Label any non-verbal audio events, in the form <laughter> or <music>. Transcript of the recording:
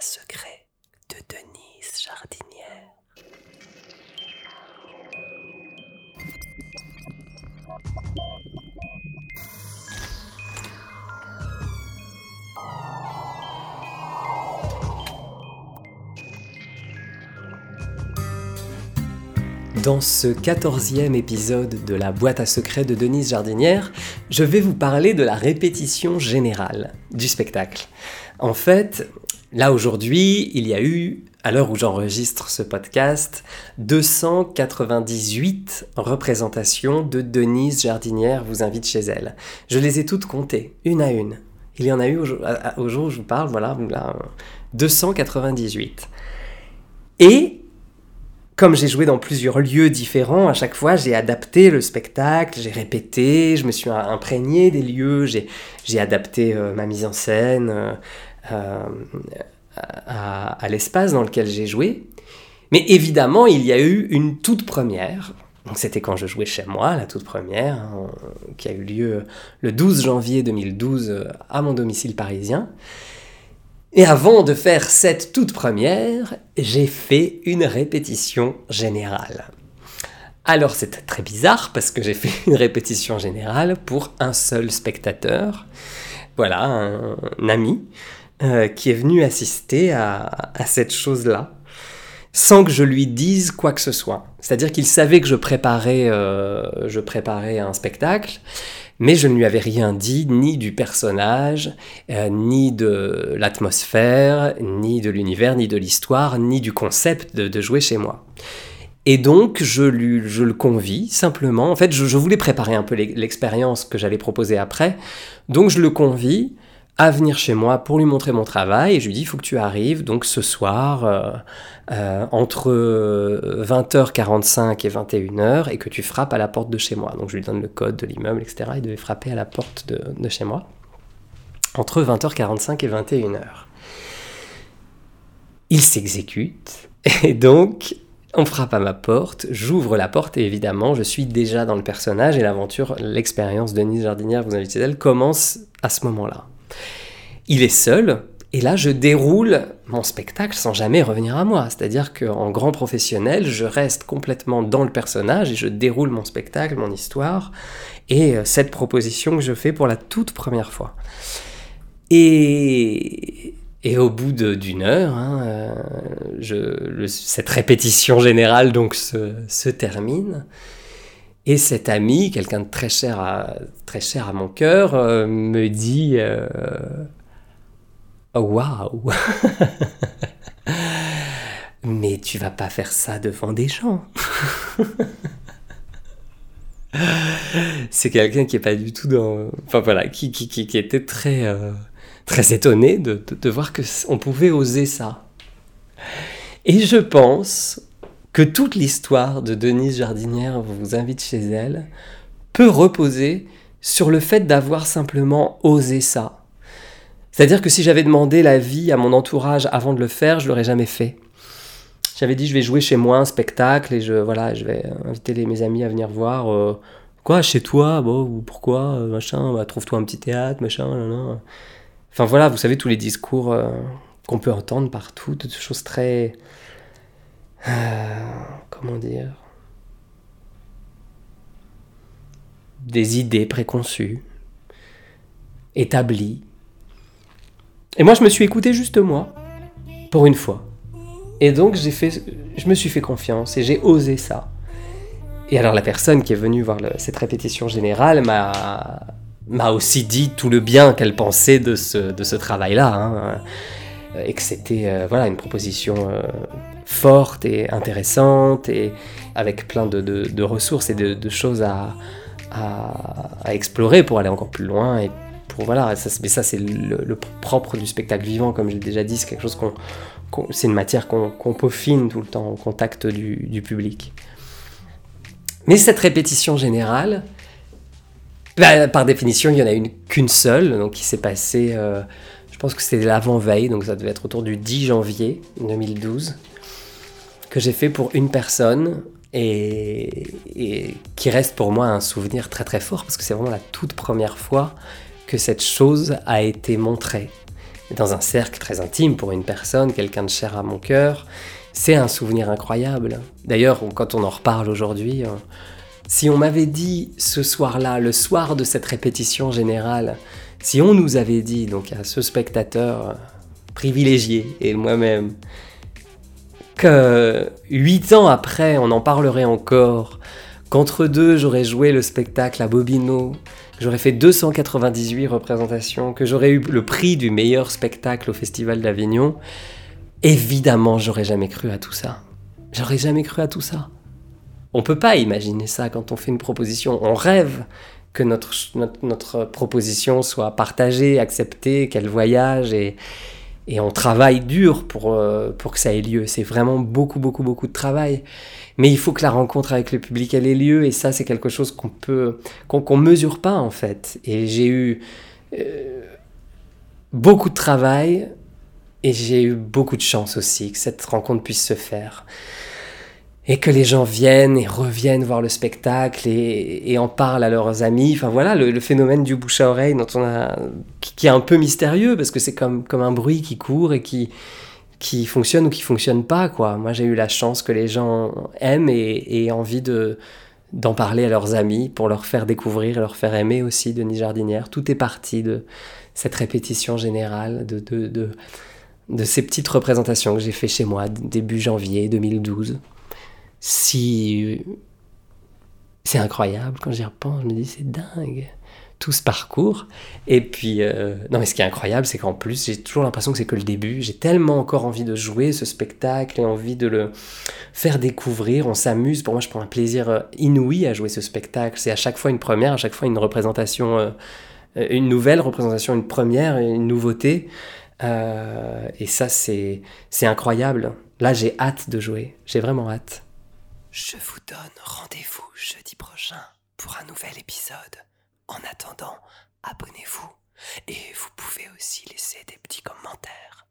secret de Denise Jardinière. Dans ce quatorzième épisode de la boîte à secrets de Denise Jardinière, je vais vous parler de la répétition générale du spectacle. En fait, là aujourd'hui, il y a eu, à l'heure où j'enregistre ce podcast, 298 représentations de Denise Jardinière vous invite chez elle. Je les ai toutes comptées, une à une. Il y en a eu au jour, où je vous parle, voilà, là, 298. Et comme j'ai joué dans plusieurs lieux différents, à chaque fois j'ai adapté le spectacle, j'ai répété, je me suis imprégné des lieux, j'ai adapté euh, ma mise en scène euh, euh, à, l'espace dans lequel j'ai joué. Mais évidemment, il y a eu une toute première. C'était quand je jouais chez moi, la toute première, hein, qui a eu lieu le 12 janvier 2012 à mon domicile parisien. Et avant de faire cette toute première, j'ai fait une répétition générale. Alors c'est très bizarre parce que j'ai fait une répétition générale pour un seul spectateur. Voilà, un, ami euh, qui est venu assister à, cette chose-là sans que je lui dise quoi que ce soit. C'est-à-dire qu'il savait que je préparais, euh, je préparais un spectacle mais je ne lui avais rien dit ni du personnage, euh, ni de l'atmosphère, ni de l'univers, ni de l'histoire, ni du concept de, jouer chez moi. Et donc, je, lui, je le convie simplement. En fait, je, voulais préparer un peu l'expérience que j'allais proposer après. Donc, je le convie à venir chez moi pour lui montrer mon travail. Et je lui dis, il faut que tu arrives donc ce soir euh, euh, entre 20h45 et 21h et que tu frappes à la porte de chez moi. Donc je lui donne le code de l'immeuble, etc. Il devait frapper à la porte de, de chez moi entre 20h45 et 21h. Il s'exécute <laughs> et donc on frappe à ma porte, j'ouvre la porte et évidemment je suis déjà dans le personnage et l'aventure, l'expérience de Denise Jardinière, vous invitez elle, commence à ce moment-là. Il est seul, et là, je déroule mon spectacle sans jamais revenir à moi. C'est-à-dire qu'en grand professionnel, je reste complètement dans le personnage et je déroule mon spectacle, mon histoire, et euh, cette proposition que je fais pour la toute première fois. Et, et au bout d'une heure, hein, euh, cette répétition générale donc se, se termine. Et cet ami, quelqu'un de très cher à, très cher à mon cœur, euh, me dit euh, oh, Waouh <laughs> Mais tu vas pas faire ça devant des gens <laughs> C'est quelqu'un qui est pas du tout dans. Enfin voilà, qui, qui, qui, était très, euh, très étonné de, de, de voir qu'on pouvait oser ça. Et je pense que toute l'histoire de Denise Jardinière vous invite chez elle peut reposer sur le fait d'avoir simplement osé ça. C'est-à-dire que si j'avais demandé l'avis à mon entourage avant de le faire, je l'aurais jamais fait. J'avais dit je vais jouer chez moi un spectacle et je voilà, je vais inviter mes amis à venir voir euh, quoi chez toi, bon pourquoi euh, machin, bah, trouve-toi un petit théâtre, machin, Enfin voilà, vous savez tous les discours euh, qu'on peut entendre partout, ces choses très euh, comment dire, des idées préconçues, établies. Et moi, je me suis écouté juste moi, pour une fois. Et donc, j'ai fait, je me suis fait confiance et j'ai osé ça. Et alors, la personne qui est venue voir cette répétition générale m'a m'a aussi dit tout le bien qu'elle pensait de ce, de ce travail-là. Hein. Et que c'était euh, voilà, une proposition euh, forte et intéressante et avec plein de, de, ressources et de, choses à, à, explorer pour aller encore plus loin et pour voilà mais ça c'est le, propre du spectacle vivant comme j'ai déjà dit c'est quelque chose qu'on c'est une matière qu'on peaufine tout le temps au contact du, du public. Mais cette répétition générale bah, par définition il y en a une qu'une seule donc qui s'est passée euh, je pense que c'était l'avant-veille, donc ça devait être autour du 10 janvier 2012 que j'ai fait pour une personne et, qui reste pour moi un souvenir très très fort parce que c'est vraiment la toute première fois que cette chose a été montrée. dans un cercle très intime pour une personne, quelqu'un de cher à mon cœur. C'est un souvenir incroyable. D'ailleurs, quand on en reparle aujourd'hui, euh, si on m'avait dit ce soir-là, le soir de cette répétition générale, si on nous avait dit, donc à ce spectateur euh, privilégié et moi-même, que huit ans après, on en parlerait encore, qu'entre deux, j'aurais joué le spectacle à Bobino, j'aurais fait 298 représentations, que j'aurais eu le prix du meilleur spectacle au Festival d'Avignon, évidemment, j'aurais jamais cru à tout ça. J'aurais jamais cru à tout ça. On peut pas imaginer ça quand on fait une proposition. On rêve que notre, notre, proposition soit partagée, acceptée, qu'elle voyage et, et on travaille dur pour, euh, pour que ça ait lieu. C'est vraiment beaucoup, beaucoup, beaucoup de travail. Mais il faut que la rencontre avec le public ait lieu et ça c'est quelque chose qu'on peut qu'on mesure pas en fait. Et j'ai eu euh, beaucoup de travail et j'ai eu beaucoup de chance aussi que cette rencontre puisse se faire et que les gens viennent et reviennent voir le spectacle et, en parlent à leurs amis. Enfin voilà, le, phénomène du bouche à oreille dont on a, qui, est un peu mystérieux parce que c'est comme, comme un bruit qui court et qui, qui fonctionne ou qui fonctionne pas quoi. Moi j'ai eu la chance que les gens aiment et, aient envie de d'en parler à leurs amis pour leur faire découvrir et leur faire aimer aussi Denis Jardinière. Tout est parti de cette répétition générale, de, de, de, de ces petites représentations que j'ai fait chez moi début janvier 2012 si. C'est incroyable quand j'y repense, je me dis c'est dingue tout ce parcours. Et puis, euh, non, mais ce qui est incroyable, c'est qu'en plus, j'ai toujours l'impression que c'est que le début. J'ai tellement encore envie de jouer ce spectacle et envie de le faire découvrir. On s'amuse. Pour moi, je prends un plaisir euh, inouï à jouer ce spectacle. C'est à chaque fois une première, à chaque fois une représentation, euh, une nouvelle représentation, une première, une nouveauté. et ça, c'est incroyable. Là, j'ai hâte de jouer. J'ai vraiment hâte. Je vous donne rendez-vous jeudi prochain pour un nouvel épisode. En attendant, abonnez-vous et vous pouvez aussi laisser des petits commentaires.